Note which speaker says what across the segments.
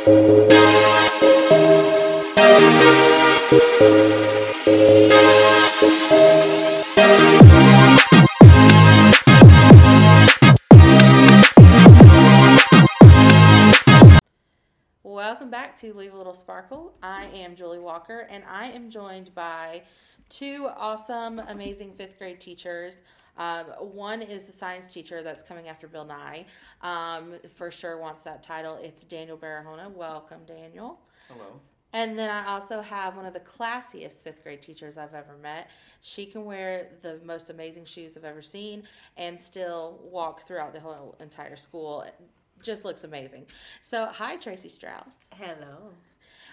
Speaker 1: Welcome back to Leave a Little Sparkle. I am Julie Walker, and I am joined by two awesome, amazing fifth grade teachers. Um, one is the science teacher that's coming after Bill Nye. Um, for sure wants that title. It's Daniel Barahona. Welcome, Daniel.
Speaker 2: Hello.
Speaker 1: And then I also have one of the classiest fifth grade teachers I've ever met. She can wear the most amazing shoes I've ever seen and still walk throughout the whole entire school. It just looks amazing. So, hi, Tracy Strouse.
Speaker 3: Hello.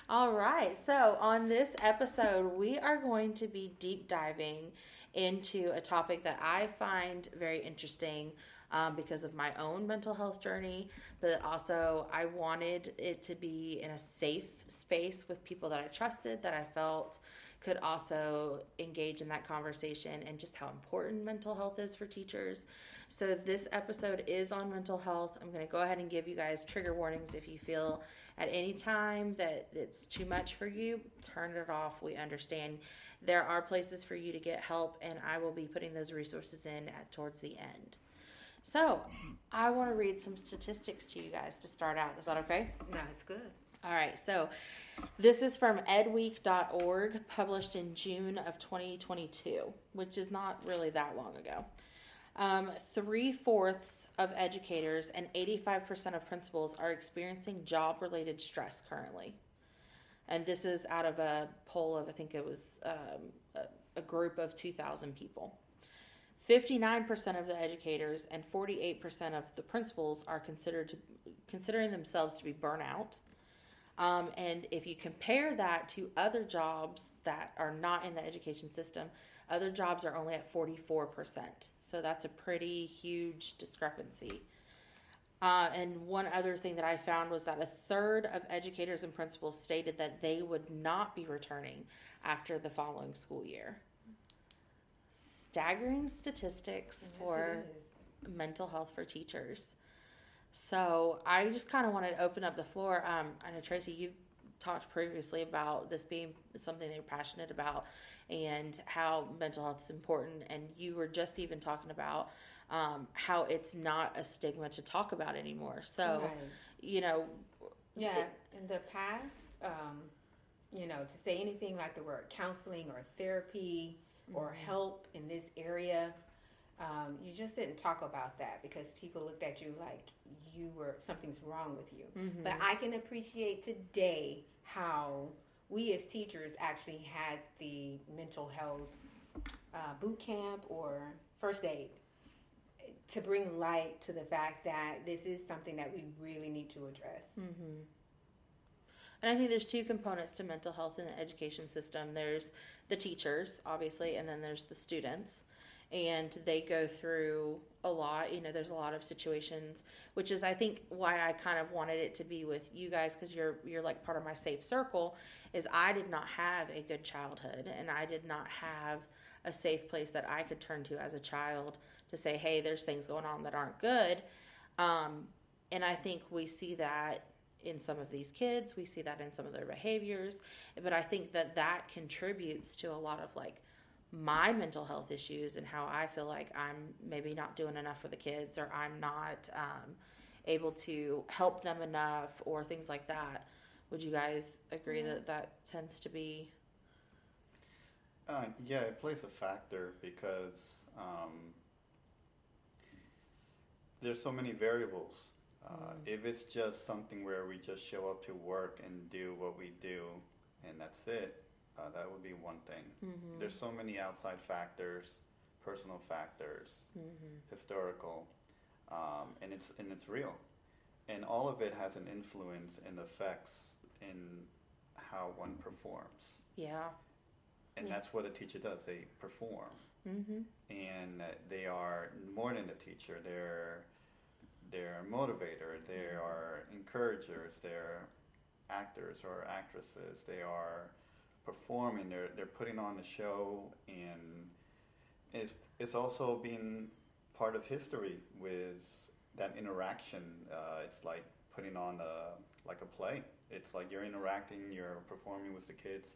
Speaker 1: All right. So, on this episode, we are going to be deep diving into a topic that I find very interesting um, because of my own mental health journey, but also I wanted it to be in a safe space with people that I trusted, that I felt could also engage in that conversation and just how important mental health is for teachers. So, this episode is on mental health. I'm going to go ahead and give you guys trigger warnings if you feel at any time that it's too much for you, turn it off. We understand there are places for you to get help, and I will be putting those resources in at, towards the end. So, I want to read some statistics to you guys to start out. Is that okay?
Speaker 3: No, it's good.
Speaker 1: All right, so this is from edweek.org, published in June of 2022, which is not really that long ago. Um, Three fourths of educators and 85% of principals are experiencing job related stress currently. And this is out of a poll of, I think it was um, a, a group of 2,000 people. 59% of the educators and 48% of the principals are considered to, considering themselves to be burnout. Um, and if you compare that to other jobs that are not in the education system, other jobs are only at 44%. So that's a pretty huge discrepancy. Uh, and one other thing that I found was that a third of educators and principals stated that they would not be returning after the following school year. Staggering statistics
Speaker 3: Yes,
Speaker 1: for mental health for teachers. So I just kind of wanted to open up the floor. Um, I know Tracy, you've talked previously about this being something that you're passionate about and how mental health is important. And you were just even talking about um, how it's not a stigma to talk about anymore. So,
Speaker 3: Right.
Speaker 1: you know,
Speaker 3: Yeah, in the past, um, you know, to say anything like the word counseling or therapy or help in this area, um, you just didn't talk about that because people looked at you like you were something's wrong with you. But I can appreciate today how we as teachers actually had the mental health uh, boot camp or first aid to bring light to the fact that this is something that we really need to address. Mm-hmm.
Speaker 1: And I think there's two components to mental health in the education system. There's the teachers, obviously, and then there's the students. And they go through a lot. You know, there's a lot of situations, which is I think why I kind of wanted it to be with you guys because you're you're like part of my safe circle. Is I did not have a good childhood, and I did not have a safe place that I could turn to as a child to say, hey, there's things going on that aren't good. Um, and I think we see that in some of these kids, we see that in some of their behaviors. But I think that that contributes to a lot of like my mental health issues and how I feel like I'm maybe not doing enough for the kids or I'm not um, able to help them enough or things like that. Would you guys agree that that tends to be?
Speaker 2: Uh, yeah, it plays a factor because um, there's so many variables. Uh, If it's just something where we just show up to work and do what we do and that's it, uh, that would be one thing. There's so many outside factors, personal factors, historical, um, and it's and it's real, and all of it has an influence and affects in how one performs.
Speaker 1: Yeah.
Speaker 2: And
Speaker 1: Yeah.
Speaker 2: that's what a teacher does. They perform.
Speaker 1: Mm-hmm.
Speaker 2: And they are more than a teacher. They're they're a motivator. They are encouragers. They're actors or actresses. They are performing. They're they're putting on the show, and it's it's also being part of history with that interaction. Uh, it's like putting on a like a play. It's like you're interacting, you're performing with the kids,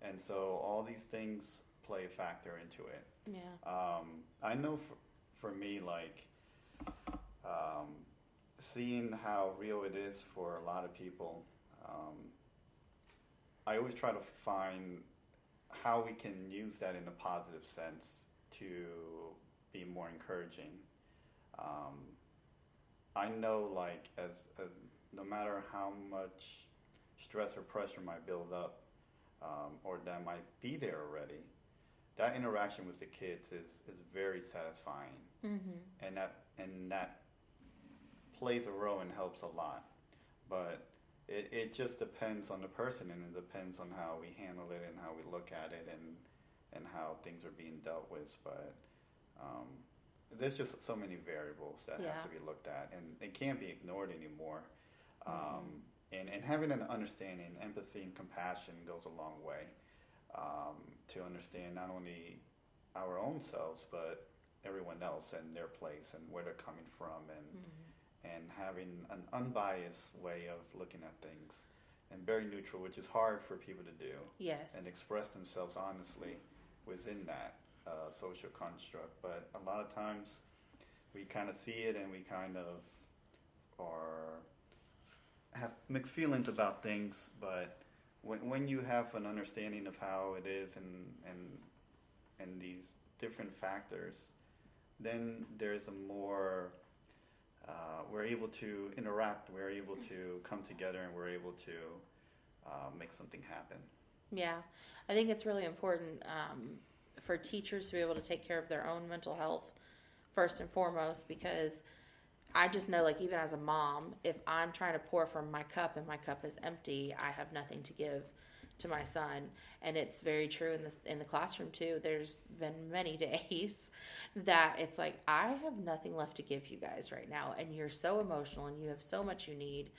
Speaker 2: and so all these things play a factor into it.
Speaker 1: Yeah.
Speaker 2: Um, I know for, for me, like um, seeing how real it is for a lot of people. Um, I always try to find how we can use that in a positive sense to be more encouraging. Um, I know, like, as, as no matter how much stress or pressure might build up, um, or that might be there already, that interaction with the kids is, is very satisfying,
Speaker 1: Mm-hmm.
Speaker 2: and that and that plays a role and helps a lot. But it, it just depends on the person, and it depends on how we handle it and how we look at it, and and how things are being dealt with. But um, there's just so many variables that
Speaker 1: Yeah.
Speaker 2: have to be looked at, and it can't be ignored anymore. Um, and, and having an understanding, empathy, and compassion goes a long way um, to understand not only our own selves, but everyone else and their place and where they're coming from, and
Speaker 1: Mm-hmm.
Speaker 2: and having an unbiased way of looking at things and very neutral, which is hard for people to do
Speaker 1: Yes.
Speaker 2: and express themselves honestly within that uh, social construct. But a lot of times we kind of see it and we kind of are have mixed feelings about things. But when when you have an understanding of how it is and and and these different factors, then there's a more uh, we're able to interact. We're able to come together, and we're able to uh, make something happen.
Speaker 1: Yeah, I think it's really important um, for teachers to be able to take care of their own mental health first and foremost because I just know, like, even as a mom, if I'm trying to pour from my cup and my cup is empty, I have nothing to give to my son. And it's very true in the in the classroom too. There's been many days that it's like I have nothing left to give you guys right now, and you're so emotional and you have so much you need.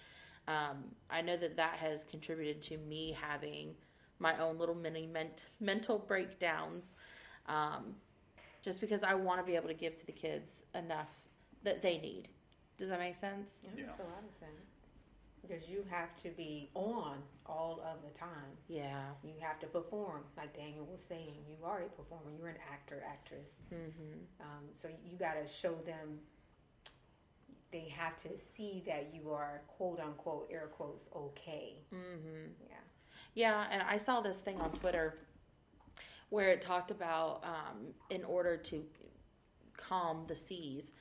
Speaker 1: Um, I know that that has contributed to me having my own little mini ment- mental breakdowns um, just because I want to be able to give to the kids enough that they need. Does that make sense?
Speaker 3: That
Speaker 2: Yeah.
Speaker 3: makes a lot of sense. Because you have to be on all of the time.
Speaker 1: Yeah.
Speaker 3: You have to perform, like Daniel was saying. You are a performer. You're an actor, actress.
Speaker 1: Mm-hmm.
Speaker 3: Um, so you got to show them. They have to see that you are quote unquote air quotes okay.
Speaker 1: Mm-hmm.
Speaker 3: Yeah.
Speaker 1: Yeah, and I saw this thing on Twitter where it talked about um, in order to calm the seas,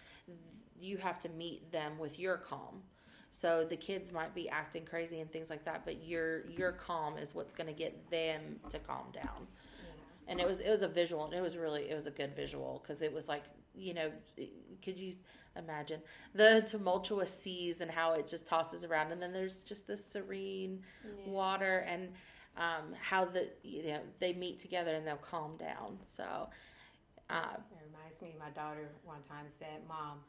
Speaker 1: you have to meet them with your calm. So the kids might be acting crazy and things like that, but your your calm is what's going to get them to calm down.
Speaker 3: Yeah.
Speaker 1: And it was it was a visual, and it was really it was a good visual because it was like you know, could you imagine the tumultuous seas and how it just tosses around, and then there's just this serene
Speaker 3: Yeah.
Speaker 1: water and um, how the you know they meet together and they'll calm down. So, uh,
Speaker 3: It reminds me, my daughter one time said, "Mom,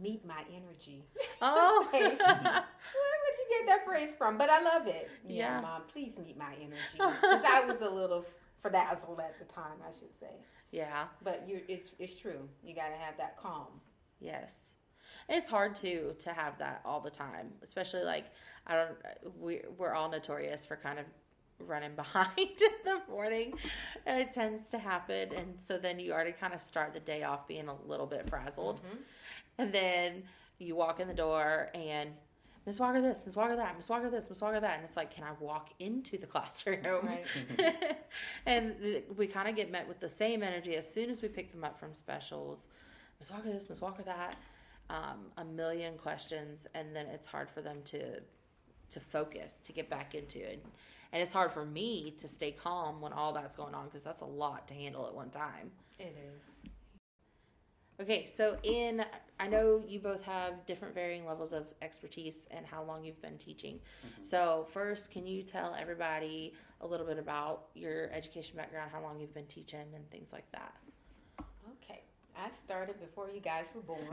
Speaker 3: meet my energy."
Speaker 1: oh,
Speaker 3: Where would you get that phrase from? But I love it. Yeah,
Speaker 1: Yeah.
Speaker 3: Mom, please meet my energy. Because I was a little frazzled at the time, I should say.
Speaker 1: yeah,
Speaker 3: But you, it's it's true. You got to have that calm.
Speaker 1: yes. It's hard too to have that all the time, especially like I don't. We we're all notorious for kind of running behind in the morning. It tends to happen, and so then you already kind of start the day off being a little bit frazzled.
Speaker 3: Mhm.
Speaker 1: And then you walk in the door and Miss Walker this, Miss Walker that, Miss Walker this, Miss Walker that. And it's like, can I walk into the classroom?
Speaker 3: Right.
Speaker 1: and th- we kind of get met with the same energy as soon as we pick them up from specials. Miss Walker this, Miss Walker that. Um, a million questions. And then it's hard for them to to focus, to get back into it. And it's hard for me to stay calm when all that's going on because that's a lot to handle at one time.
Speaker 3: It is.
Speaker 1: Okay, so in I know you both have different varying levels of expertise and how long you've been teaching. So first, can you tell everybody a little bit about your education background, how long you've been teaching, and things like that?
Speaker 3: Okay. I started before you guys were born.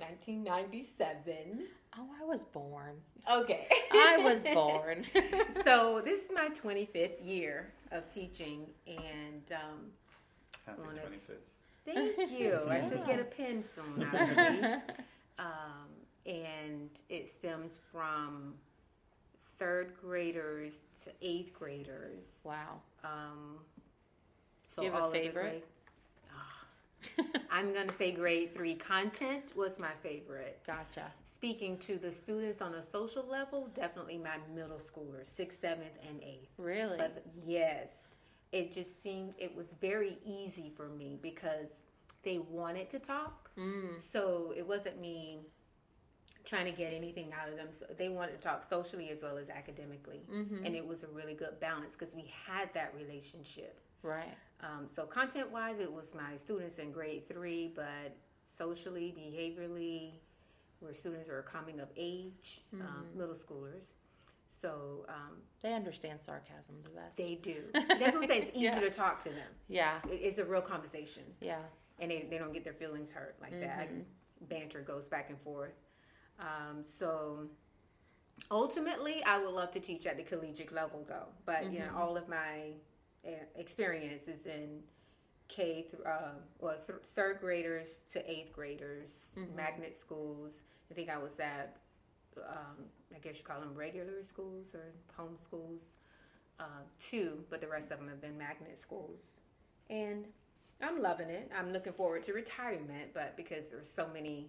Speaker 3: 1997.
Speaker 1: Oh, I was born.
Speaker 3: Okay.
Speaker 1: I was born.
Speaker 3: so this is my 25th year of teaching, and um,
Speaker 2: Happy 25th.
Speaker 3: Thank you. I should get a pen soon, I believe. Um, and it stems from third graders to eighth graders.
Speaker 1: Wow.
Speaker 3: Um, so
Speaker 1: Do you have a favorite?
Speaker 3: grade- Ah. I'm gonna say grade three content was my favorite.
Speaker 1: Gotcha.
Speaker 3: Speaking to the students on a social level, definitely my middle schoolers, sixth, seventh, and eighth.
Speaker 1: Really?
Speaker 3: But yes, it just seemed it was very easy for me because they wanted to talk.
Speaker 1: Mm.
Speaker 3: So it wasn't me trying to get anything out of them. So they wanted to talk socially as well as academically.
Speaker 1: Mm-hmm.
Speaker 3: And it was a really good balance because we had that relationship.
Speaker 1: Right.
Speaker 3: Um, so content wise, it was my students in grade three, but socially, behaviorally, where students are coming of age, um,
Speaker 1: Mm-hmm.
Speaker 3: middle schoolers. So um,
Speaker 1: They understand sarcasm the best.
Speaker 3: they do. That's what I'm saying. It's easy
Speaker 1: Yeah.
Speaker 3: to talk to them.
Speaker 1: yeah.
Speaker 3: It's a real conversation,
Speaker 1: Yeah.
Speaker 3: and they, they don't get their feelings hurt like that.
Speaker 1: Mm-hmm.
Speaker 3: Banter goes back and forth. Um, so ultimately, I would love to teach at the collegiate level, though. But you
Speaker 1: Mm-hmm.
Speaker 3: know, all of my uh, experience is in K through uh, well, th- third graders to eighth graders,
Speaker 1: Mm-hmm.
Speaker 3: magnet schools. I think I was at, um, I guess you call them regular schools or home schools, uh, two, but the rest of them have been magnet schools. And I'm loving it. I'm looking forward to retirement, but because there's so many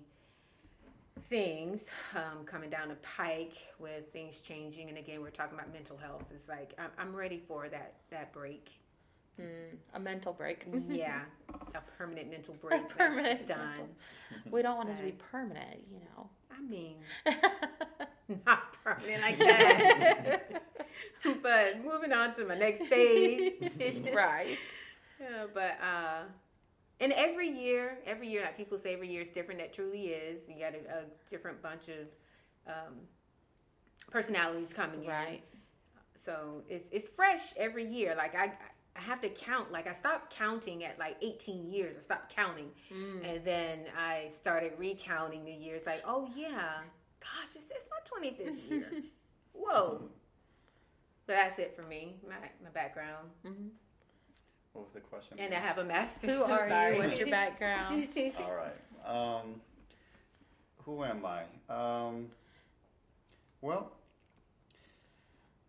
Speaker 3: things um, coming down the pike with things changing, and again, we're talking about mental health. It's like I'm, I'm ready for that that break.
Speaker 1: Mm. A mental break.
Speaker 3: yeah, a permanent mental break. that's
Speaker 1: permanent
Speaker 3: done.
Speaker 1: mental- we don't want it to be permanent, you know.
Speaker 3: I mean, not permanent like that. but moving on to my next phase.
Speaker 1: right.
Speaker 3: Yeah, but uh, and every year, every year, like people say, every year is different. That truly is. You got a, a different bunch of um, personalities coming in.
Speaker 1: Right.
Speaker 3: So it's it's fresh every year. Like I I have to count. Like I stopped counting at like 18 years. I stopped counting,
Speaker 1: Mm.
Speaker 3: and then I started recounting the years. Like oh yeah, gosh, it's, is my 25th year. Whoa. But that's it for me. My my background,
Speaker 1: hmm
Speaker 2: What was the question?
Speaker 3: and I have a master's.
Speaker 1: Who are
Speaker 3: sorry.
Speaker 1: you? What's your background?
Speaker 2: All right. Um, who am I? Um, well,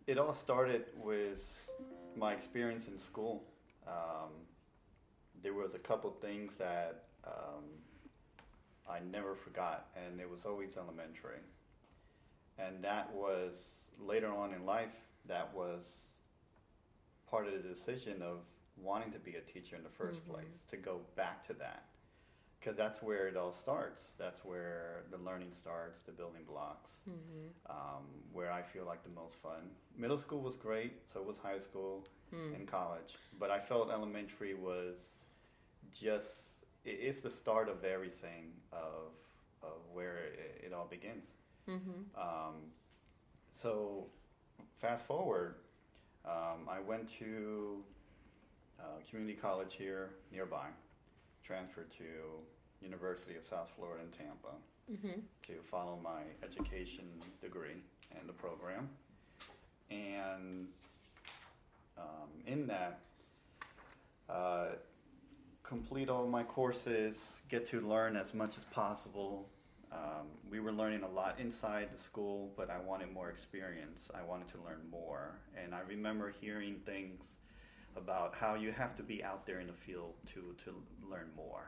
Speaker 2: it all started with my experience in school. Um, there was a couple things that um, I never forgot, and it was always elementary. And that was later on in life. That was part of the decision of wanting to be a teacher in the 1st
Speaker 1: Mhm.
Speaker 2: place. To go back to that because that's where it all starts. That's where the learning starts, the building blocks,
Speaker 1: hmm
Speaker 2: um, where I feel like the most fun. Middle school was great, so was high school
Speaker 1: Mm.
Speaker 2: and college. But I felt elementary was just, it, it's the start of everything of, of where it, it all begins.
Speaker 1: hmm
Speaker 2: Um, so, fast forward, um, I went to uh, community college here nearby, transferred to University of South Florida in Tampa
Speaker 1: hmm
Speaker 2: to follow my education degree and the program. And um, in that, uh, complete all my courses, get to learn as much as possible. Um, we were learning a lot inside the school, but I wanted more experience. I wanted to learn more. And I remember hearing things about how you have to be out there in the field to, to learn more.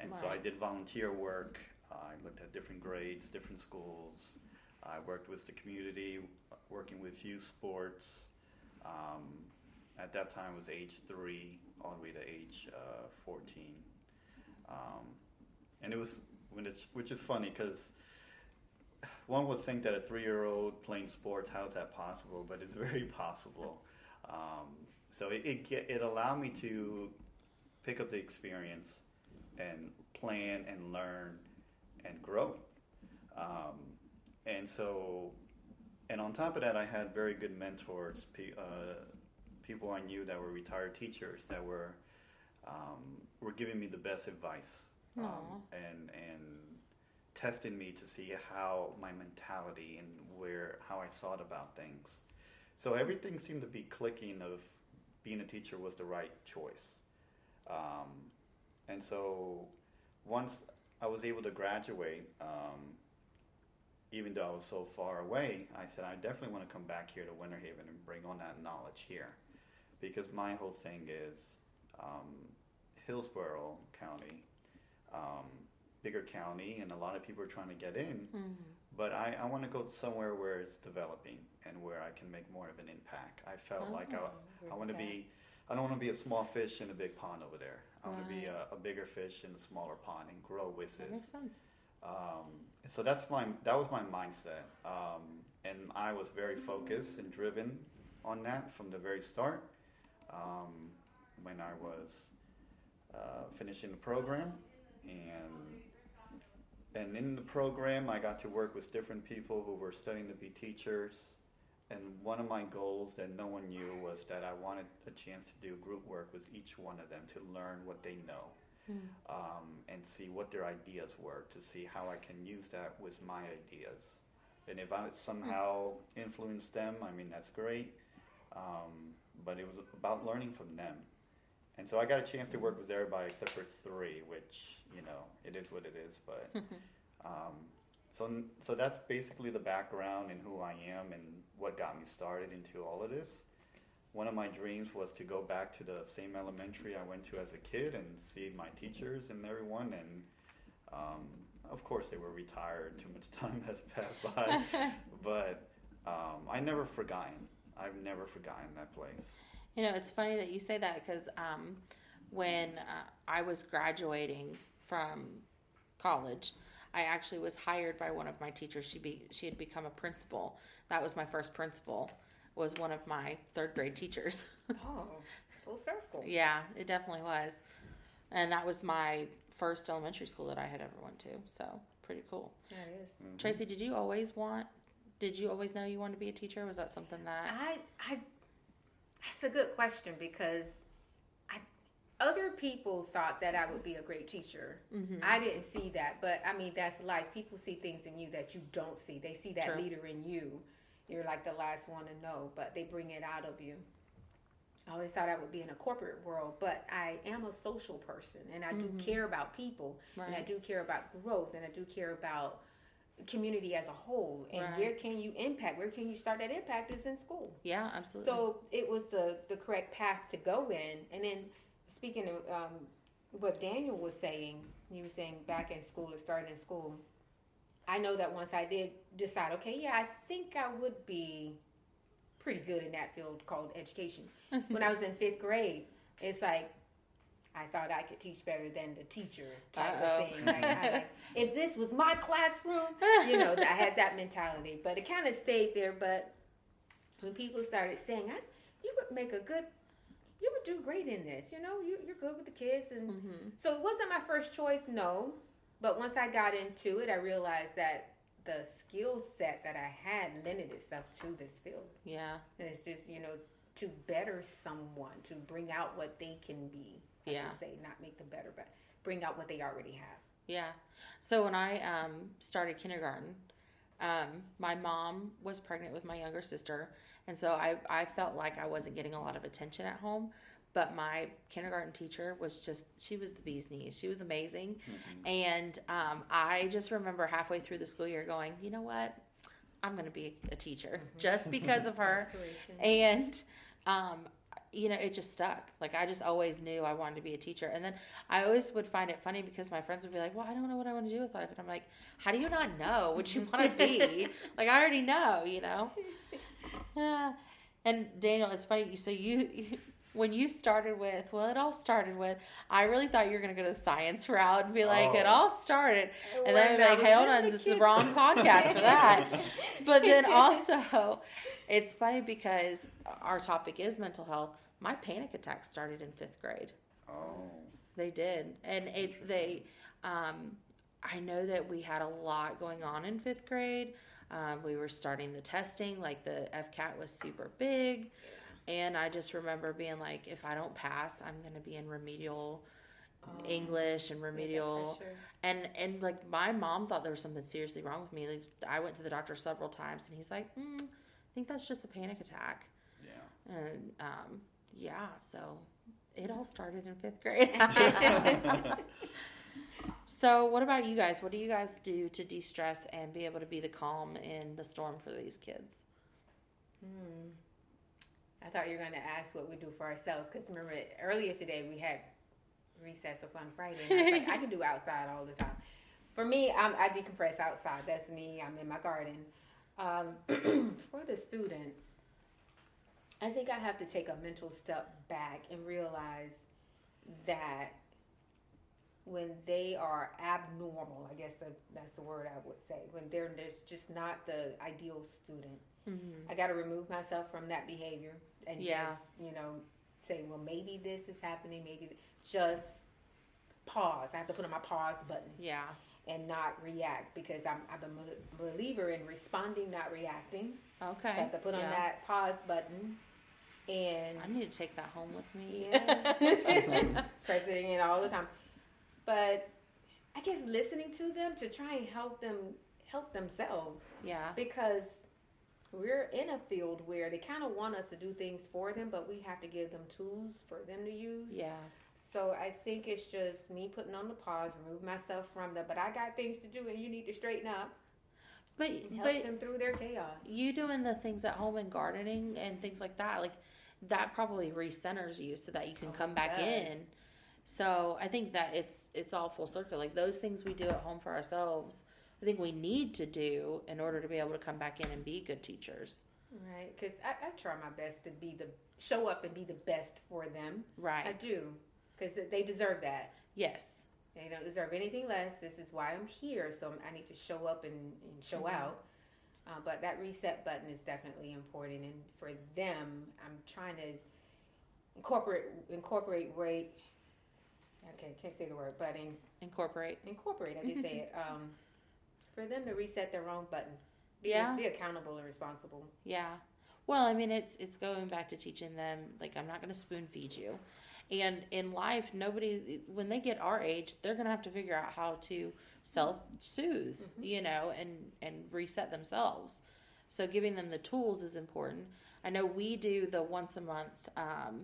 Speaker 2: And so I did volunteer work. I looked at different grades, different schools. I worked with the community, working with youth sports. Um, at that time, it was age three all the way to age uh, 14. Um, and it was, when it's, which is funny because one would think that a three year old playing sports, how is that possible? But it's very possible. Um, so it, it, get, it allowed me to pick up the experience and plan and learn and grow. Um, and so, and on top of that, I had very good mentors, pe- uh, people I knew that were retired teachers that were um, were giving me the best advice um, and and testing me to see how my mentality and where how I thought about things. So everything seemed to be clicking of being a teacher was the right choice. Um, and so once I was able to graduate, um, even though I was so far away, I said I definitely want to come back here to Winter Haven and bring on that knowledge here, because my whole thing is um, Hillsborough County, um, bigger county, and a lot of people are trying to get in.
Speaker 1: Mm-hmm.
Speaker 2: But I, I want to go somewhere where it's developing and where I can make more of an impact. I felt like I, I want to be, I don't want to be a small fish in a big pond over there. I want to be a, a bigger fish in a smaller pond and grow with
Speaker 1: That
Speaker 2: this.
Speaker 1: makes sense.
Speaker 2: Um, so that's my that was my mindset, um, and I was very focused and driven on that from the very start. Um, when I was uh, finishing the program, and and in the program, I got to work with different people who were studying to be teachers. And one of my goals that no one knew was that I wanted a chance to do group work with each one of them to learn what they know um, and see what their ideas were to see how I can use that with my ideas. And if I somehow influence them, I mean, that's great. Um, but it was about learning from them. And so I got a chance to work with everybody except for three, which, you know, it is what it is. But um, so, so that's basically the background and who I am and what got me started into all of this one of my dreams was to go back to the same elementary I went to as a kid and see my teachers and everyone. And um, of course, they were retired. Too much time has passed by, but um, I never forgotten. I've never forgotten that place.
Speaker 1: You know, it's funny that you say that because um, when uh, I was graduating from college, I actually was hired by one of my teachers. She be she had become a principal. That was my first principal. Was one of my third grade teachers.
Speaker 3: Oh, full circle.
Speaker 1: yeah, it definitely was, and that was my first elementary school that I had ever went to. So pretty cool.
Speaker 3: That is.
Speaker 1: Tracy, did you always want? Did you always know you wanted to be a teacher? Was that something that?
Speaker 3: I, I, that's a good question because I, other people thought that I would be a great teacher.
Speaker 1: Mm-hmm.
Speaker 3: I didn't see that, but I mean that's life. People see things in you that you don't see. They see that
Speaker 1: True.
Speaker 3: leader in you. You're like the last one to know, but they bring it out of you. I always thought I would be in a corporate world, but I am a social person and I do care about people and I do care about growth and I do care about community as a whole. And
Speaker 1: Right.
Speaker 3: where can you impact? Where can you start that impact is in school.
Speaker 1: yeah, absolutely.
Speaker 3: So it was the the correct path to go in. And then speaking of um, what Daniel was saying, he was saying back in school or starting in school. I know that once I did decide, okay, yeah, I think I would be pretty good in that field called education. when I was in fifth grade, it's like I thought I could teach better than the teacher type
Speaker 1: Uh-oh.
Speaker 3: of thing. Like, I, like, if this was my classroom, you know, I had that mentality. But it kind of stayed there. But when people started saying, I, "You would make a good, you would do great in this," you know, you, you're good with the kids, and
Speaker 1: Mm-hmm.
Speaker 3: so it wasn't my first choice, no. But once I got into it, I realized that the skill set that I had lended itself to this field.
Speaker 1: yeah,
Speaker 3: And it's just, you know, to better someone, to bring out what they can be. I
Speaker 1: Yeah.
Speaker 3: should say, not make them better, but bring out what they already have.
Speaker 1: yeah. So when I um, started kindergarten, um, my mom was pregnant with my younger sister, and so I I felt like I wasn't getting a lot of attention at home. But my kindergarten teacher was just, she was the bee's knees. She was amazing. And um, I just remember halfway through the school year going, you know what? I'm going to be a teacher just because of her. And, um, you know, it just stuck. Like, I just always knew I wanted to be a teacher. And then I always would find it funny because my friends would be like, well, I don't know what I want to do with life. And I'm like, how do you not know what you want to be? like, I already know, you know? Yeah. And Daniel, it's funny. So you, you, when you started with, well, it all started with, I really thought you were going to go to the science route and be like, it
Speaker 2: Oh.
Speaker 1: all started. And then I'd be like, hey, hold on,
Speaker 3: is
Speaker 1: this is
Speaker 3: the
Speaker 1: wrong podcast for that. But then also, it's funny because our topic is mental health. My panic attacks started in fifth grade.
Speaker 2: Oh,
Speaker 1: They did, and it they. Um, I know that we had a lot going on in fifth grade. Um, we were starting the testing, like the FCAT was super big, and I just remember being like, if I don't pass, I'm going to be in remedial English and remedial and and like my mom thought there was something seriously wrong with me. Like I went to the doctor several times, and he's like, mm, "I think that's just a panic attack."
Speaker 2: yeah.
Speaker 1: And um, yeah, so it all started in fifth grade. So, what about you guys? What do you guys do to de stress and be able to be the calm in the storm for these kids?
Speaker 3: Hmm. I thought you were going to ask what we do for ourselves because remember earlier today we had recess of on Friday. And I was like, I can do outside all the time. For me, I'm, I decompress outside. That's me. I'm in my garden. Um, for the students, I think I have to take a mental step back and realize that when they are abnormal, I guess the, that's the word I would say, when they're just not the ideal student, mm-hmm. I got to remove myself from that behavior and yeah. just, you know, say, well, maybe this is happening, maybe just pause. I have to put on my pause button.
Speaker 1: Yeah.
Speaker 3: And not react because I'm, I'm a believer in responding, not reacting.
Speaker 1: Okay.
Speaker 3: So I have to put on yeah. that pause button. And
Speaker 1: I need to take that home with me.
Speaker 3: Yeah. Pressing it all the time. But I guess listening to them to try and help them help themselves.
Speaker 1: Yeah.
Speaker 3: Because we're in a field where they kind of want us to do things for them, but we have to give them tools for them to use.
Speaker 1: Yeah.
Speaker 3: So I think it's just me putting on the pause, remove myself from that. But I got things to do, and you need to straighten up.
Speaker 1: But
Speaker 3: help
Speaker 1: but
Speaker 3: them through their chaos.
Speaker 1: You doing the things at home and gardening and things like that, like that probably recenters you so that you can oh, come back in. So I think that it's it's all full circle. Like those things we do at home for ourselves, I think we need to do in order to be able to come back in and be good teachers.
Speaker 3: Right, because I, I try my best to be the show up and be the best for them.
Speaker 1: Right,
Speaker 3: I do because they deserve that.
Speaker 1: Yes.
Speaker 3: They don't deserve anything less. This is why I'm here. So I need to show up and, and show mm-hmm. out. Uh, but that reset button is definitely important. And for them, I'm trying to incorporate incorporate rate. Okay, can't say the word, but in,
Speaker 1: incorporate.
Speaker 3: Incorporate. I just say it. Um, for them to reset their own button. Be, yeah. Be accountable and responsible.
Speaker 1: Yeah. Well, I mean, it's it's going back to teaching them like I'm not going to spoon feed you. And in life, nobody, when they get our age, they're going to have to figure out how to self soothe, mm-hmm. you know, and, and reset themselves. So giving them the tools is important. I know we do the once a month, um,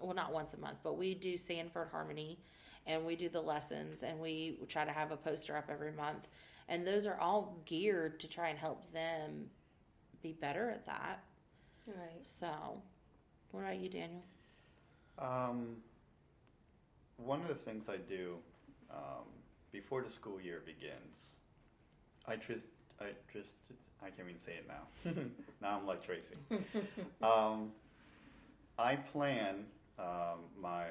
Speaker 1: well, not once a month, but we do Sanford Harmony and we do the lessons and we try to have a poster up every month. And those are all geared to try and help them be better at that.
Speaker 3: Right.
Speaker 1: So, what about you, Daniel?
Speaker 2: Um, one of the things I do um, before the school year begins, I just, I just, I can't even say it now. now I'm like Tracy. um, I plan um, my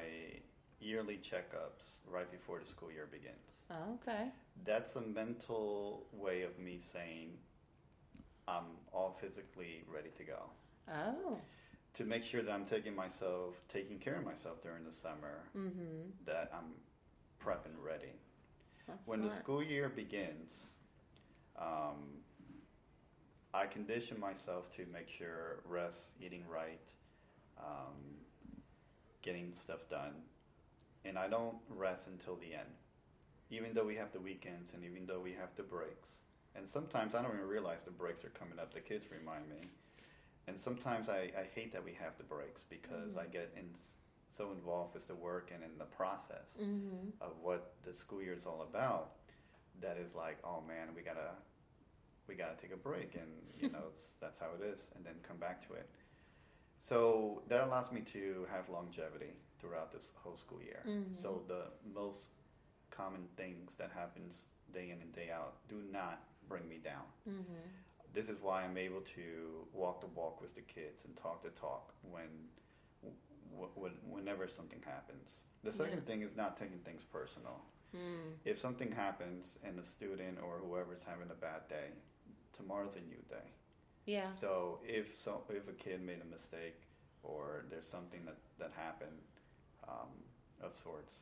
Speaker 2: yearly checkups right before the school year begins.
Speaker 1: Oh, okay.
Speaker 2: That's a mental way of me saying I'm all physically ready to go.
Speaker 1: Oh
Speaker 2: to make sure that I'm taking myself, taking care of myself during the summer,
Speaker 1: mm-hmm.
Speaker 2: that I'm prep and ready.
Speaker 1: That's
Speaker 2: when
Speaker 1: smart.
Speaker 2: the school year begins, um, I condition myself to make sure rest, eating right, um, getting stuff done, and I don't rest until the end. Even though we have the weekends and even though we have the breaks, and sometimes I don't even realize the breaks are coming up. The kids remind me and sometimes I, I hate that we have the breaks because mm-hmm. I get in so involved with the work and in the process
Speaker 1: mm-hmm.
Speaker 2: of what the school year is all about that is like oh man we gotta we gotta take a break and you know it's that's how it is and then come back to it so that allows me to have longevity throughout this whole school year
Speaker 1: mm-hmm.
Speaker 2: so the most common things that happens day in and day out do not bring me down
Speaker 1: mm-hmm
Speaker 2: this is why I'm able to walk the walk with the kids and talk the talk when, when whenever something happens. The second yeah. thing is not taking things personal.
Speaker 1: Mm.
Speaker 2: If something happens and the student or whoever's having a bad day, tomorrow's a new day.
Speaker 1: Yeah.
Speaker 2: So if so, if a kid made a mistake or there's something that that happened um, of sorts,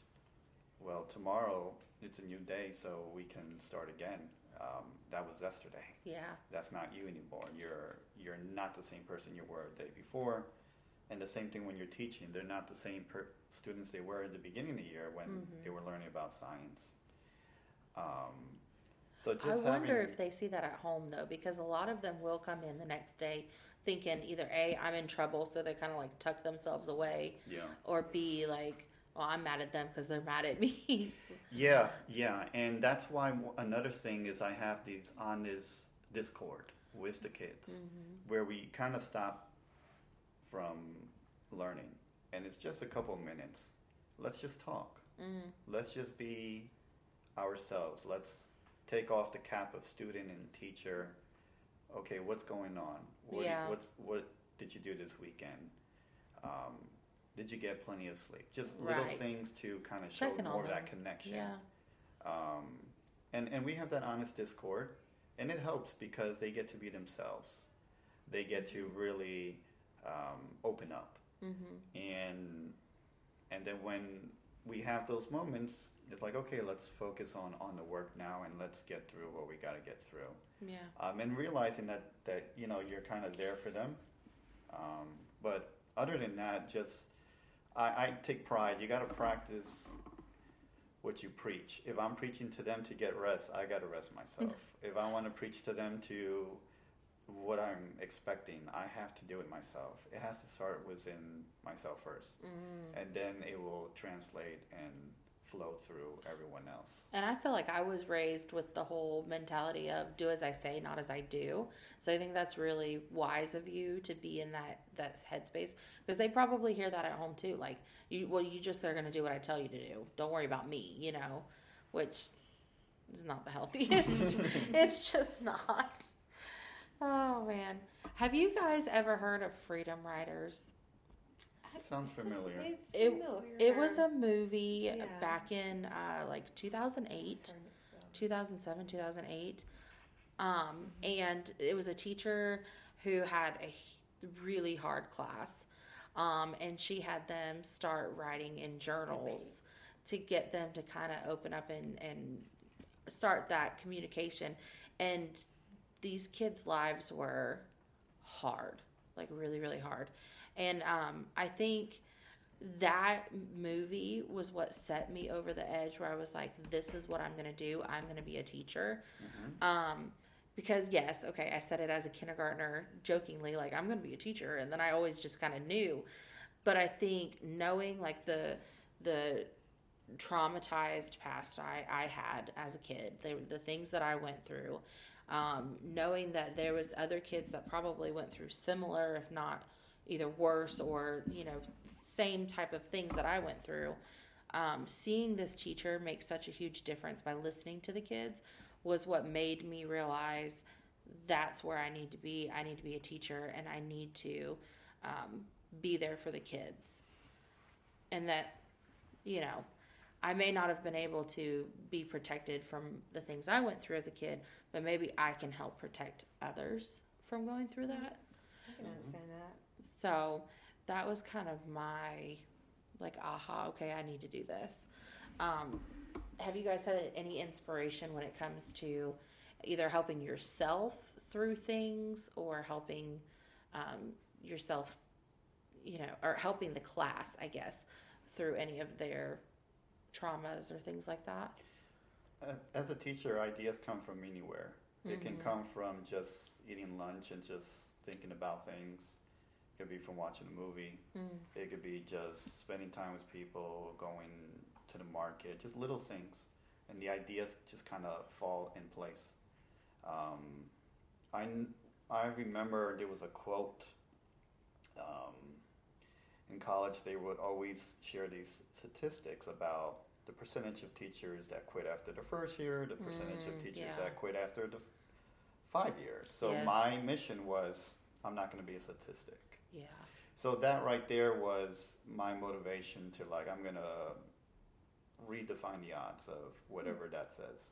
Speaker 2: well, tomorrow it's a new day, so we can start again um, that was yesterday.
Speaker 1: Yeah.
Speaker 2: That's not you anymore. You're you're not the same person you were the day before. And the same thing when you're teaching. They're not the same per- students they were at the beginning of the year when mm-hmm. they were learning about science. Um, so just I
Speaker 1: wonder
Speaker 2: having,
Speaker 1: if they see that at home though, because a lot of them will come in the next day thinking either a I'm in trouble, so they kind of like tuck themselves away,
Speaker 2: yeah,
Speaker 1: or b like well, I'm mad at them because they're mad at me.
Speaker 2: Yeah, yeah, and that's why another thing is I have these on this Discord with the kids, where we kind of stop from learning, and it's just a couple minutes. Let's just talk.
Speaker 1: Mm.
Speaker 2: Let's just be ourselves. Let's take off the cap of student and teacher. Okay, what's going on? What,
Speaker 1: Yeah.
Speaker 2: What's what did you do this weekend? Um, did you get plenty of sleep? Just little
Speaker 1: Right.
Speaker 2: things to kind of show
Speaker 1: Checking
Speaker 2: more of that connection.
Speaker 1: Yeah.
Speaker 2: Um, and and we have that honest discord, and it helps because they get to be themselves. They get to really um, open up,
Speaker 1: Mm-hmm.
Speaker 2: and and then when we have those moments, it's like okay, let's focus on on the work now, and let's get through what we got to get through.
Speaker 1: Yeah.
Speaker 2: Um, and realizing that that you know you're kind of there for them, um, but other than that, just I, I take pride. You got to practice what you preach. If I'm preaching to them to get rest, I got to rest myself. if I want to preach to them to what I'm expecting, I have to do it myself. It has to start within myself first,
Speaker 1: Mm.
Speaker 2: and then it will translate and flow through everyone else.
Speaker 1: And I feel like I was raised with the whole mentality of do as I say, not as I do. So I think that's really wise of you to be in that that headspace because they probably hear that at home too. Like you, well, you just are going to do what I tell you to do. Don't worry about me, you know, which is not the healthiest. it's just not. Oh man, have you guys ever heard of Freedom Writers?
Speaker 2: Sounds familiar.
Speaker 3: It's
Speaker 1: It-
Speaker 3: familiar.
Speaker 1: It was a movie
Speaker 3: Yeah.
Speaker 1: back in uh, like 2008. 2007 2008 um, and it was a teacher who had a really hard class um, and she had them start writing in journals to get them to kind of open up and, and start that communication and these kids lives were hard like really really hard and um, i think that movie was what set me over the edge where I was like, this is what I'm going to do. I'm going to be a teacher. Um, because, yes, okay, I said it as a kindergartner jokingly, like, I'm going to be a teacher. And then I always just kind of knew. But I think knowing like the, the, traumatized past I, I had as a kid they, the things that i went through um, knowing that there was other kids that probably went through similar if not either worse or you know same type of things that I went through. Um, seeing this teacher make such a huge difference by listening to the kids was what made me realize that's where I need to be. I need to be a teacher and I need to um, be there for the kids. And that, you know, I may not have been able to be protected from the things I went through as a kid, but maybe I can help protect others from going through that.
Speaker 3: I can understand that.
Speaker 1: So that was kind of my like aha okay i need to do this um, have you guys had any inspiration when it comes to either helping yourself through things or helping um, yourself you know or helping the class i guess through any of their traumas or things like that
Speaker 2: As a teacher, ideas come from anywhere. It can
Speaker 1: Mhm.
Speaker 2: come from just eating lunch and just thinking about things. It could be from watching a movie.
Speaker 1: mm.
Speaker 2: It could be just spending time with people, going to the market, just little things. And the ideas just kind of fall in place. Um, I, I remember there was a quote um, in college, they would always share these statistics about the percentage of teachers that quit after the first year, the percentage
Speaker 1: Mm,
Speaker 2: of teachers
Speaker 1: yeah.
Speaker 2: that quit after the f- five years. So
Speaker 1: Yes.
Speaker 2: my mission was I'm not going to be a statistic.
Speaker 1: Yeah
Speaker 2: So that right there was my motivation to like I'm gonna redefine the odds of whatever that says.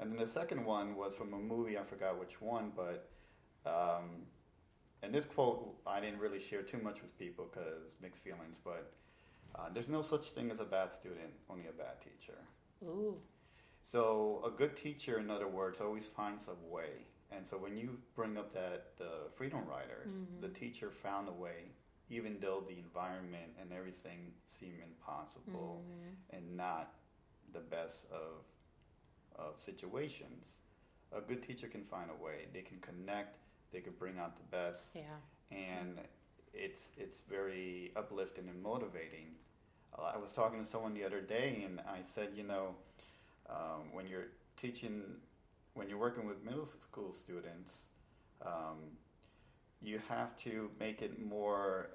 Speaker 2: And then the second one was from a movie I forgot which one, but um, and this quote I didn't really share too much with people because mixed feelings. But uh, there's no such thing as a bad student, only a bad teacher.
Speaker 1: ooh
Speaker 2: So a good teacher, in other words, always finds a way. And so when you bring up that the Freedom Writers,
Speaker 1: Mhm.
Speaker 2: the teacher found a way, even though the environment and everything seemed impossible
Speaker 1: Mhm.
Speaker 2: and not the best of of situations. A good teacher can find a way. They can connect. They could bring out the best
Speaker 1: yeah
Speaker 2: and it's it's very uplifting and motivating. I was talking to someone the other day, and I said, you know, um, when you're teaching, when you're working with middle school students, um, you have to make it more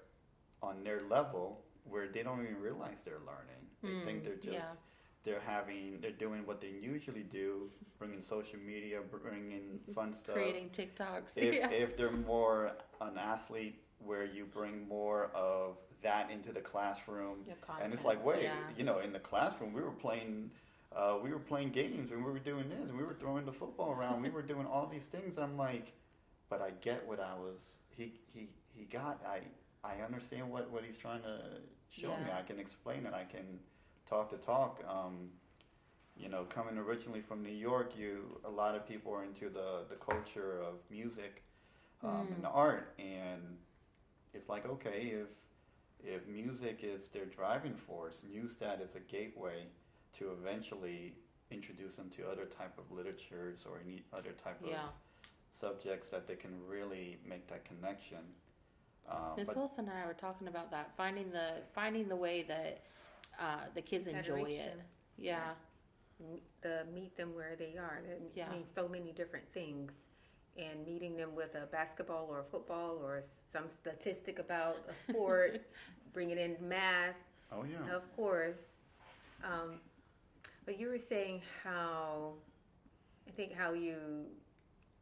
Speaker 2: on their level where they don't even realize they're learning. They
Speaker 1: Mm,
Speaker 2: think they're just
Speaker 1: yeah.
Speaker 2: they're having they're doing what they usually do, bringing social media, bringing fun stuff.
Speaker 1: Creating TikToks.
Speaker 2: If
Speaker 1: yeah.
Speaker 2: if they're more an athlete where you bring more of that into the classroom, and it's like, wait,
Speaker 1: Yeah.
Speaker 2: you know, in the classroom we were playing. Uh, we were playing games and we were doing this and we were throwing the football around. we were doing all these things. I'm like, but I get what I was. He he he got. I I understand what what he's trying to show me. I can explain it. I can talk to talk. Um, you know, coming originally from New York, you a lot of people are into the the culture of music um,
Speaker 1: Mm.
Speaker 2: and art, and it's like okay, if if music is their driving force, use that as a gateway to eventually introduce them to other type of literatures or any other type
Speaker 1: Yeah.
Speaker 2: of subjects that they can really make that connection. Um,
Speaker 1: Miss Wilson and I were talking about that, finding the finding the way that uh, the kids enjoy it.
Speaker 3: them.
Speaker 1: Yeah.
Speaker 3: the meet them where they are. That
Speaker 1: Yeah.
Speaker 3: means so many different things. And meeting them with a basketball or football or some statistic about a sport, bringing in math,
Speaker 2: oh yeah,
Speaker 3: of course. Um, but you were saying how, I think how you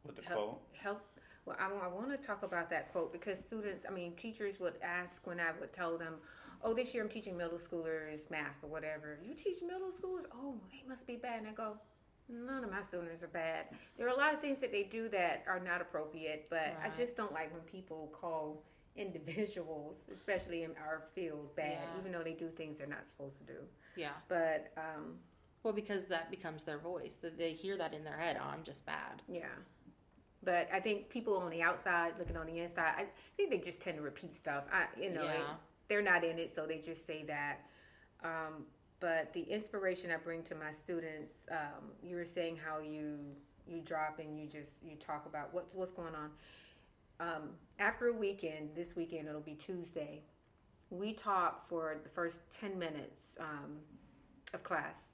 Speaker 2: with the
Speaker 3: help,
Speaker 2: quote.
Speaker 3: help. Well, I, I want to talk about that quote because students, I mean, teachers would ask when I would tell them, "Oh, this year I'm teaching middle schoolers math or whatever." You teach middle schoolers? Oh, they must be bad. And I go, none of my students are bad. There are a lot of things that they do that are not appropriate, but I just don't like when people call individuals, especially in our field, bad,
Speaker 1: Yeah.
Speaker 3: even though they do things they're not supposed to do.
Speaker 1: Yeah.
Speaker 3: But um,
Speaker 1: Well, because that becomes their voice. That they hear that in their head. Oh, I'm just bad.
Speaker 3: Yeah. But I think people on the outside looking on the inside, I think they just tend to repeat stuff. I, you know,
Speaker 1: Yeah.
Speaker 3: they're not in it, so they just say that. Um, but the inspiration I bring to my students, um, you were saying how you you drop and you just you talk about what's what's going on. Um, after a weekend, this weekend it'll be Tuesday. We talk for the first ten minutes um, of class,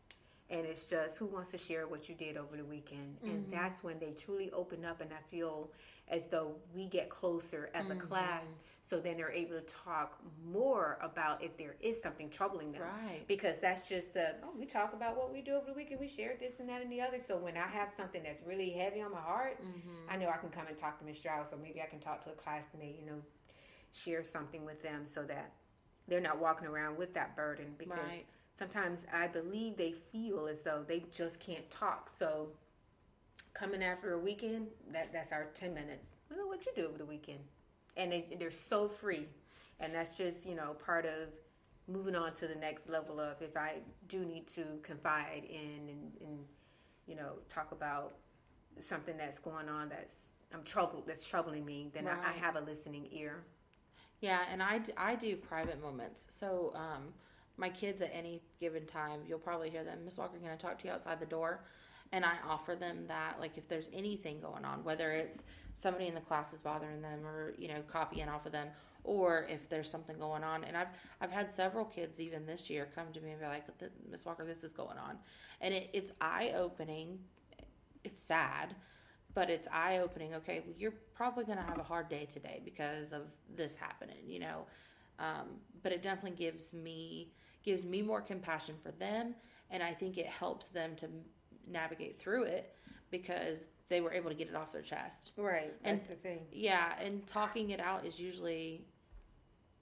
Speaker 3: and it's just who wants to share what you did over the weekend, and that's when they truly open up, and I feel as though we get closer as a class. So then they're able to talk more about if there is something troubling them
Speaker 1: Right.
Speaker 3: because that's just a oh we talk about what we do over the weekend we share this and that and the other so when i have something that's really heavy on my heart
Speaker 1: Mm-hmm.
Speaker 3: i know i can come and talk to miss strouse or maybe i can talk to a classmate you know share something with them so that they're not walking around with that burden because
Speaker 1: Right.
Speaker 3: Sometimes i believe they feel as though they just can't talk. So coming after a weekend that that's our 10 minutes. What you do over the weekend. And they, they're so free. And that's just you know part of moving on to the next level of if i do need to confide in and, and you know talk about something that's going on that's i'm troubled that's troubling me then I, I have a listening ear.
Speaker 1: Yeah, and I, d- I do private moments. So um, my kids at any given time, you'll probably hear them, Miss Walker, can I talk to you outside the door? And I offer them that, like if there's anything going on, whether it's somebody in the class is bothering them or, you know, copying off of them, or if there's something going on. And I've, I've had several kids even this year come to me and be like, Miss Walker, this is going on. And it, it's eye opening. It's sad, but it's eye opening. Okay, well, you're probably going to have a hard day today because of this happening, you know. Um, but it definitely gives me gives me more compassion for them, and I think it helps them to navigate through it because they were able to get it off their chest.
Speaker 3: right
Speaker 1: And-
Speaker 3: that's the thing
Speaker 1: Yeah, and talking it out is usually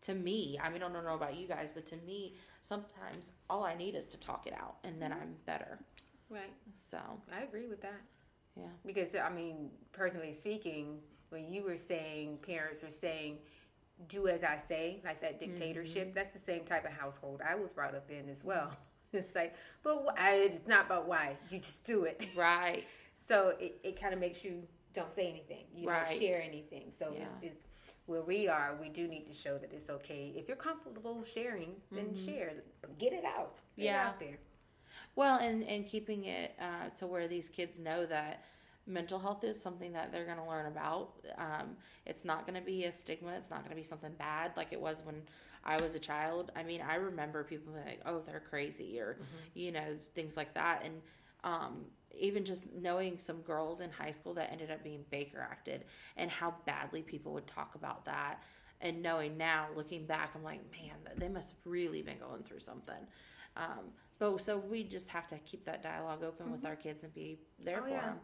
Speaker 1: to me. I mean, I don't know about you guys, but to me, sometimes all I need is to talk it out, and then mm-hmm. I'm better.
Speaker 3: right
Speaker 1: So
Speaker 3: i agree with that
Speaker 1: yeah,
Speaker 3: Because I mean, personally speaking, when you were saying parents are saying, "Do as I say," like that dictatorship, that's the same type of household I was brought up in as well. It's like, but wh- I, it's not about why you just do it.
Speaker 1: right.
Speaker 3: So it, it kind of makes you don't say anything. You
Speaker 1: Right.
Speaker 3: don't share anything. So
Speaker 1: Yeah.
Speaker 3: it's, it's where we are. We do need to show that it's okay. If you're comfortable sharing, then share. Get it out. Get
Speaker 1: Mm-hmm. Yeah.
Speaker 3: it out there.
Speaker 1: Well, and and keeping it uh, to where these kids know that mental health is something that they're going to learn about. Um, it's not going to be a stigma. It's not going to be something bad like it was when I was a child. I mean, I remember people being like, "Oh, they're crazy," or you know, things like that. And um, even just knowing some girls in high school that ended up being Baker acted, and how badly people would talk about that. And knowing now, looking back, I'm like, man, they must have really been going through something. Um, but so we just have to keep that dialogue open with our kids and be there
Speaker 3: Oh,
Speaker 1: for
Speaker 3: yeah.
Speaker 1: them.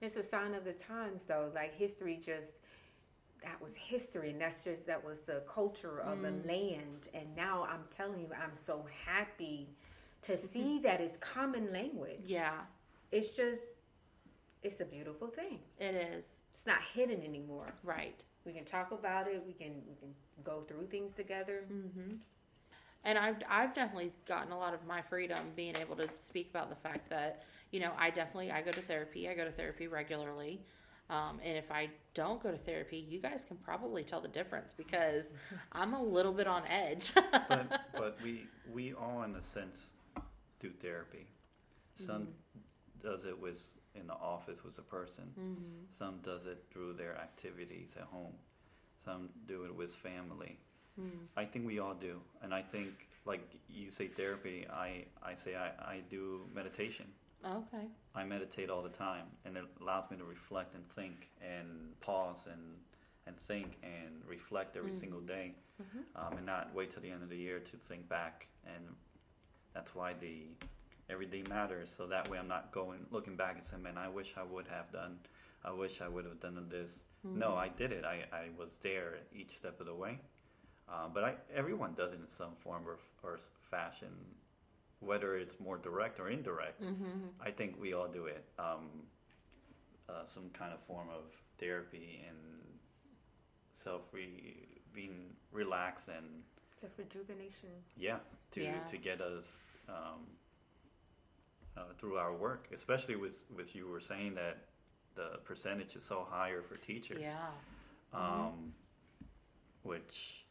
Speaker 3: It's a sign of the times, though. Like history just that was history, and that's just that was the culture of the land. And now I'm telling you, I'm so happy to see that it's common language.
Speaker 1: Yeah,
Speaker 3: It's just, it's a beautiful thing.
Speaker 1: it is
Speaker 3: It's not hidden anymore.
Speaker 1: right.
Speaker 3: We can talk about it. We can we can go through things together.
Speaker 1: Mm-hmm. And I've I've definitely gotten a lot of my freedom being able to speak about the fact that you know I definitely I go to therapy. I go to therapy regularly. Um, and if I don't go to therapy, you guys can probably tell the difference because I'm a little bit on edge.
Speaker 2: but but we we all in a sense do therapy. Some does it with in the office with a person. Some does it through their activities at home. Some do it with family. Hmm. I think we all do, and I think like you say therapy. I I say I, I do meditation.
Speaker 1: okay.
Speaker 2: I meditate all the time, and it allows me to reflect and think and pause and and think and reflect every single hmm. day, mm-hmm. um, and not wait till the end of the year to think back. And that's why the every day matters. So that way, I'm not going looking back and saying, "Man, I wish I would have done. I wish I would have done this." No, hmm. I did it. I, I was there each step of the way. Uh, but I, everyone does it in some form or, or fashion, whether it's more direct or indirect. I think we all do it. Um, uh, some kind of form of therapy and self re- being relaxed and
Speaker 3: Just rejuvenation.
Speaker 2: yeah to
Speaker 1: Yeah.
Speaker 2: to get us um, uh, through our work, especially with with you were saying that the percentage is so higher for teachers.
Speaker 1: Yeah.
Speaker 2: Um, which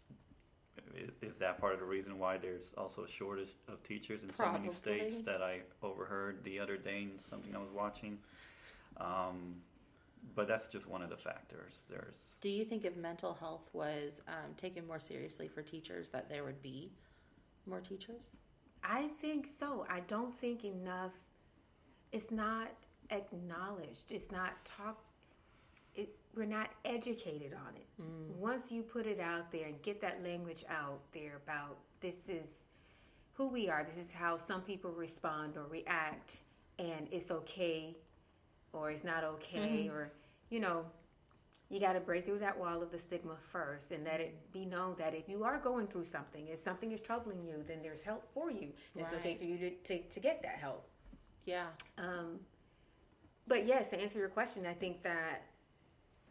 Speaker 2: i- is that part of the reason why there's also a shortage of teachers in so many states that I overheard the other day in something I was watching. Um, but that's just one of the factors. There's
Speaker 1: Do you think if mental health was um, taken more seriously for teachers, that there would be more teachers?
Speaker 3: I think so. I don't think enough. It's not acknowledged. It's not talked. We're not educated on it. Once you put it out there and get that language out there about this is who we are, this is how some people respond or react, and it's okay or it's not okay, or you know, you got to break through that wall of the stigma first and let it be known that if you are going through something, if something is troubling you, then there's help for you. It's okay for you to, to, to get that help.
Speaker 1: Yeah.
Speaker 3: Um, but yes, to answer your question, I think that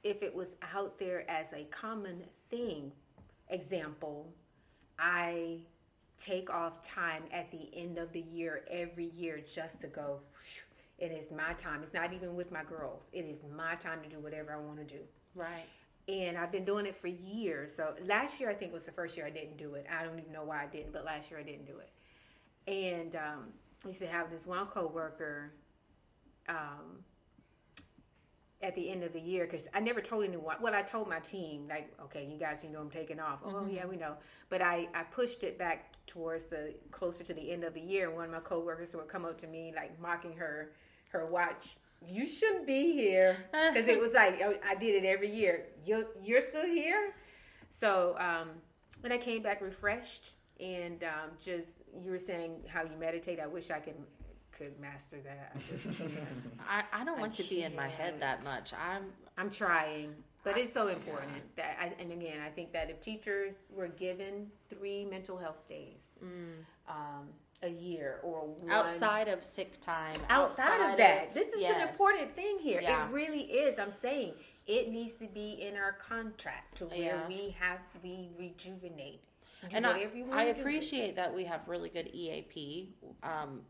Speaker 3: if it was out there as a common thing, example, I take off time at the end of the year every year just to go. "Phew, It is my time. It's not even with my girls. It is my time to do whatever I want to do
Speaker 1: Right.
Speaker 3: and I've been doing it for years. So last year, I think was the first year I didn't do it. I don't even know why I didn't, but last year I didn't do it. And um, I used to have this one coworker um, at the end of the year because I never told anyone. Well, I told my team like, okay, you guys, you know, I'm taking off. Oh yeah, we know. But I I pushed it back towards the closer to the end of the year. And one of my coworkers would come up to me like mocking her her watch. You shouldn't be here because it was like oh, I did it every year. You you're still here, so um, when I came back refreshed and um, just you were saying how you meditate. I wish I could could master that. I just.
Speaker 1: I, I don't
Speaker 3: I
Speaker 1: to be in my head that much. I'm
Speaker 3: I'm trying, but it's so important that. I, and again, I think that if teachers were given three mental health days um, a year or one,
Speaker 1: outside of sick time.
Speaker 3: outside of that, this is an important thing here.
Speaker 1: Yeah.
Speaker 3: It really is. I'm saying it needs to be in our contract to where
Speaker 1: Yeah.
Speaker 3: we have we rejuvenate. Do
Speaker 1: and I,
Speaker 3: you
Speaker 1: I appreciate that we have really good EAP. Um,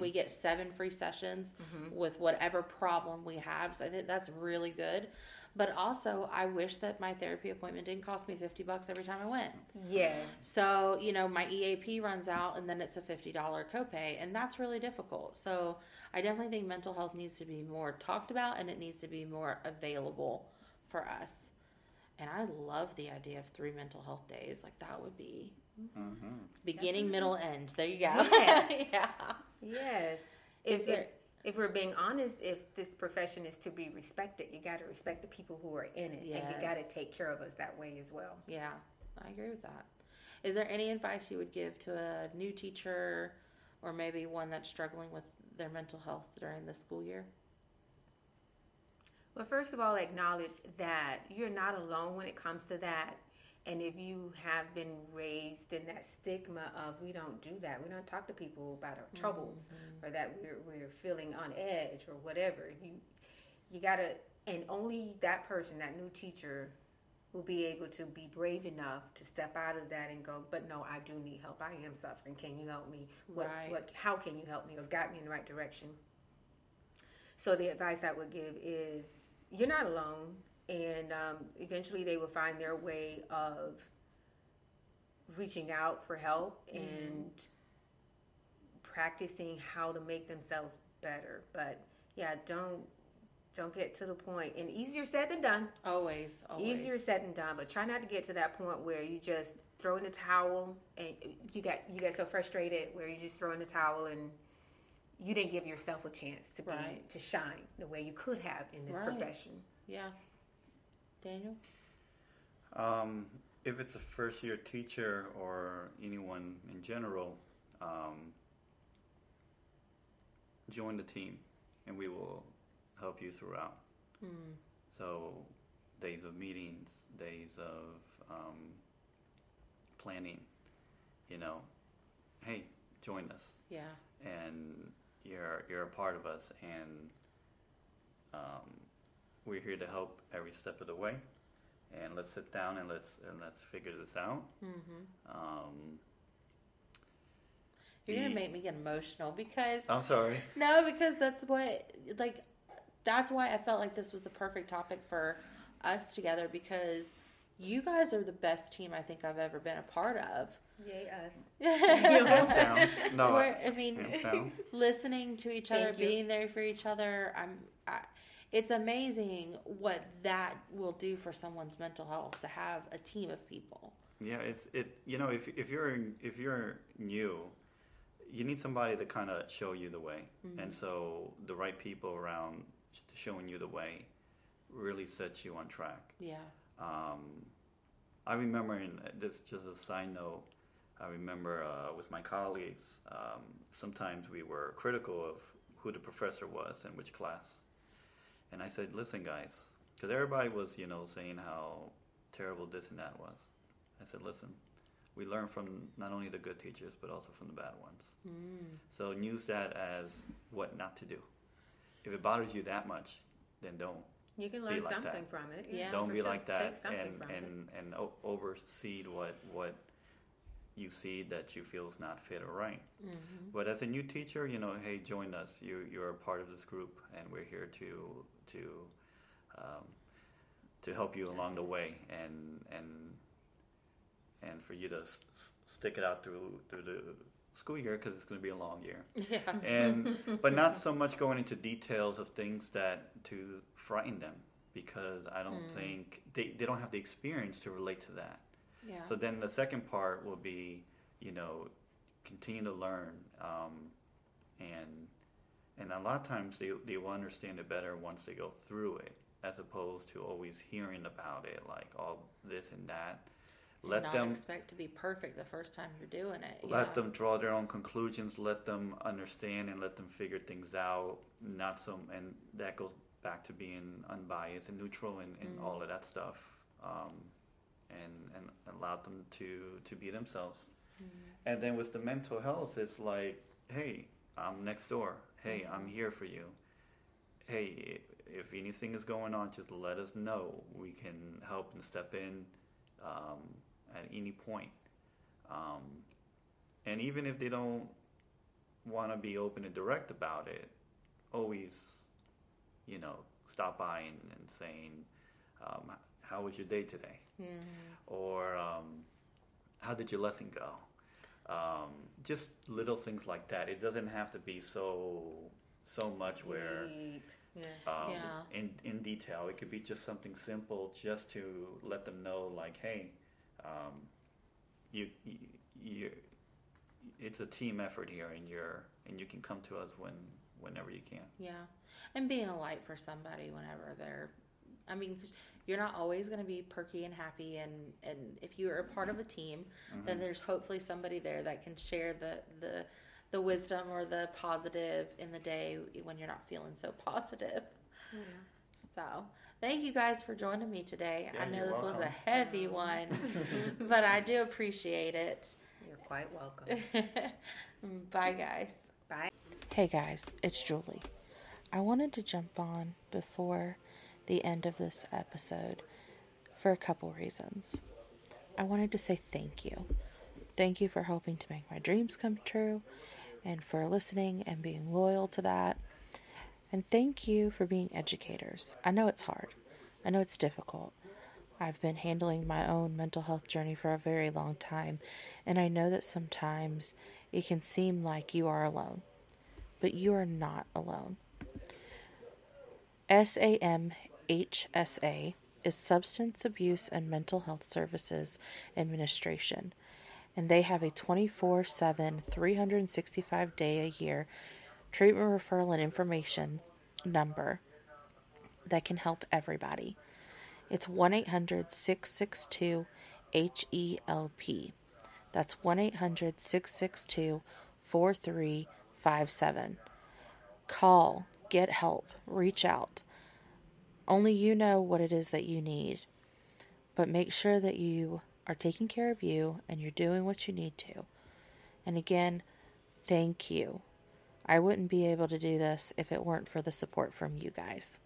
Speaker 1: We get seven free sessions
Speaker 3: Mm-hmm.
Speaker 1: with whatever problem we have. So I think that's really good. But also, I wish that my therapy appointment didn't cost me 50 bucks every time I went.
Speaker 3: Yes.
Speaker 1: So, you know, my EAP runs out and then it's a $50 copay, and that's really difficult. So, I definitely think mental health needs to be more talked about and it needs to be more available for us. And I love the idea of three mental health days. Like, that would be
Speaker 2: Mm-hmm.
Speaker 1: beginning, middle, end. There you go.
Speaker 3: Yes.
Speaker 1: yeah.
Speaker 3: Yes.
Speaker 1: Is
Speaker 3: If,
Speaker 1: there-
Speaker 3: if, if we're being honest, if this profession is to be respected, you got to respect the people who are in it, and you got to take care of us that way as well.
Speaker 1: Yeah, I agree with that. Is there any advice you would give to a new teacher or maybe one that's struggling with their mental health during the school year?
Speaker 3: Well, first of all, acknowledge that you're not alone when it comes to that. And if you have been raised in that stigma of we don't do that, we don't talk to people about our troubles, mm-hmm. or that we're we're feeling on edge or whatever, you you gotta, and only that person, that new teacher, will be able to be brave enough to step out of that and go. But no, I do need help. I am suffering. Can you help me? What
Speaker 1: Right.
Speaker 3: what? How can you help me? Or guide me in the right direction. So the advice I would give is you're not alone, and um, eventually they will find their way of reaching out for help and practicing how to make themselves better. But yeah, don't don't get to the point. And easier said than done.
Speaker 1: Always, always.
Speaker 3: Easier said than done. But try not to get to that point where you just throw in the towel and you got you get so frustrated where you just throw in the towel and you didn't give yourself a chance to be
Speaker 1: Right.
Speaker 3: to shine the way you could have in this
Speaker 1: Right.
Speaker 3: profession.
Speaker 1: Yeah. Daniel?
Speaker 2: Um, if it's a first year teacher or anyone in general, um, join the team and we will help you throughout.
Speaker 1: Mm.
Speaker 2: So, days of meetings, days of um, planning, you know, hey, join us
Speaker 1: Yeah.
Speaker 2: and you're you're a part of us and um, we're here to help every step of the way and let's sit down and let's and let's figure this out
Speaker 1: Mm-hmm.
Speaker 2: um,
Speaker 1: You're gonna make me get emotional because,
Speaker 2: i'm sorry
Speaker 1: no, because that's what, like, that's why I felt like this was the perfect topic for us together because you guys are the best team I think I've ever been a part of.
Speaker 3: Yay us.
Speaker 2: hands down no
Speaker 1: We're- I mean,
Speaker 2: hands down
Speaker 1: listening to each other,
Speaker 3: you.
Speaker 1: being there for each other. I'm. I, it's amazing what that will do for someone's mental health to have a team of people.
Speaker 2: yeah it's it you know if if you're if you're new you need somebody to kind of show you the way and so the right people around showing you the way really sets you on track
Speaker 1: Yeah.
Speaker 2: Um, I remember, in this just a side note, I remember uh, with my colleagues, um, sometimes we were critical of who the professor was and which class. And I said, listen, guys, because everybody was, you know, saying how terrible this and that was. I said, listen, we learn from not only the good teachers, but also from the bad ones.
Speaker 1: Mm.
Speaker 2: So use that as what not to do. If it bothers you that much, then don't
Speaker 3: You can learn
Speaker 2: like
Speaker 3: something
Speaker 2: that.
Speaker 3: from it.
Speaker 1: Yeah.
Speaker 2: don't be
Speaker 3: sure.
Speaker 2: like that
Speaker 3: something
Speaker 2: and
Speaker 3: from it.
Speaker 2: and and o- oversee what what you see that you feel is not fit or right
Speaker 1: Mm-hmm.
Speaker 2: but as a new teacher you know hey join us you you're a part of this group and we're here to to um, to help you along the way and and and for you to s- stick it out through through the school year because it's going to be a long year
Speaker 1: Yeah.
Speaker 2: and but not so much going into details of things that to frighten them because I don't
Speaker 1: Mm.
Speaker 2: think they, they don't have the experience to relate to that.
Speaker 1: Yeah.
Speaker 2: So then the second part will be, you know, continue to learn, um, and and a lot of times they they will understand it better once they go through it, as opposed to always hearing about it like all this and that. Let
Speaker 1: not
Speaker 2: them
Speaker 1: expect to be perfect the first time you're doing it.
Speaker 2: let them draw their own conclusions let them understand and let them figure things out not so and that goes back to being unbiased and neutral and, and
Speaker 1: Mm.
Speaker 2: all of that stuff um, and and allow them to to be themselves.
Speaker 1: Mm-hmm.
Speaker 2: and then with the mental health it's like hey i'm next door. Hey i'm
Speaker 1: Mm-hmm.
Speaker 2: here for you. Hey if anything is going on just let us know. We can help and step in um, at any point. Um, and even if they don't want to be open and direct about it, always, you know, stop by and, and saying, um, how was your day today? Or um, how did your lesson go? Um, just little things like that. It doesn't have to be so so much where
Speaker 3: Yeah.
Speaker 2: um,
Speaker 1: Yeah.
Speaker 2: in in detail. It could be just something simple, just to let them know, like, hey, um, you, you, you, it's a team effort here, and you're and you can come to us when whenever you can.
Speaker 1: Yeah, and being a light for somebody whenever they're. I mean, 'cause you're not always going to be perky and happy, and and if you are a part of a team, mm-hmm. then there's hopefully somebody there that can share the the the wisdom or the positive in the day when you're not feeling so positive. So, thank you guys for joining me today.
Speaker 2: Yeah,
Speaker 1: I know
Speaker 2: you're
Speaker 1: this was a heavy mm-hmm. one, but I do appreciate it.
Speaker 3: You're quite welcome.
Speaker 1: Bye, guys.
Speaker 3: Bye.
Speaker 1: Hey guys, it's Julie. I wanted to jump on before the end of this episode for a couple reasons. I wanted to say thank you. Thank you for helping to make my dreams come true and for listening and being loyal to that. And thank you for being educators. I know it's hard, I know it's difficult. I've been handling my own mental health journey for a very long time, and I know that sometimes it can seem like you are alone but you are not alone. SAMHSA is Substance Abuse and Mental Health Services Administration, and they have a 24 7, 365 day a year treatment referral and information number that can help everybody. It's 1 800 662 HELP. That's 1 800 662 4357. Call, get help, reach out. Only you know what it is that you need. But make sure that you are taking care of you and you're doing what you need to. And again, thank you. I wouldn't be able to do this if it weren't for the support from you guys.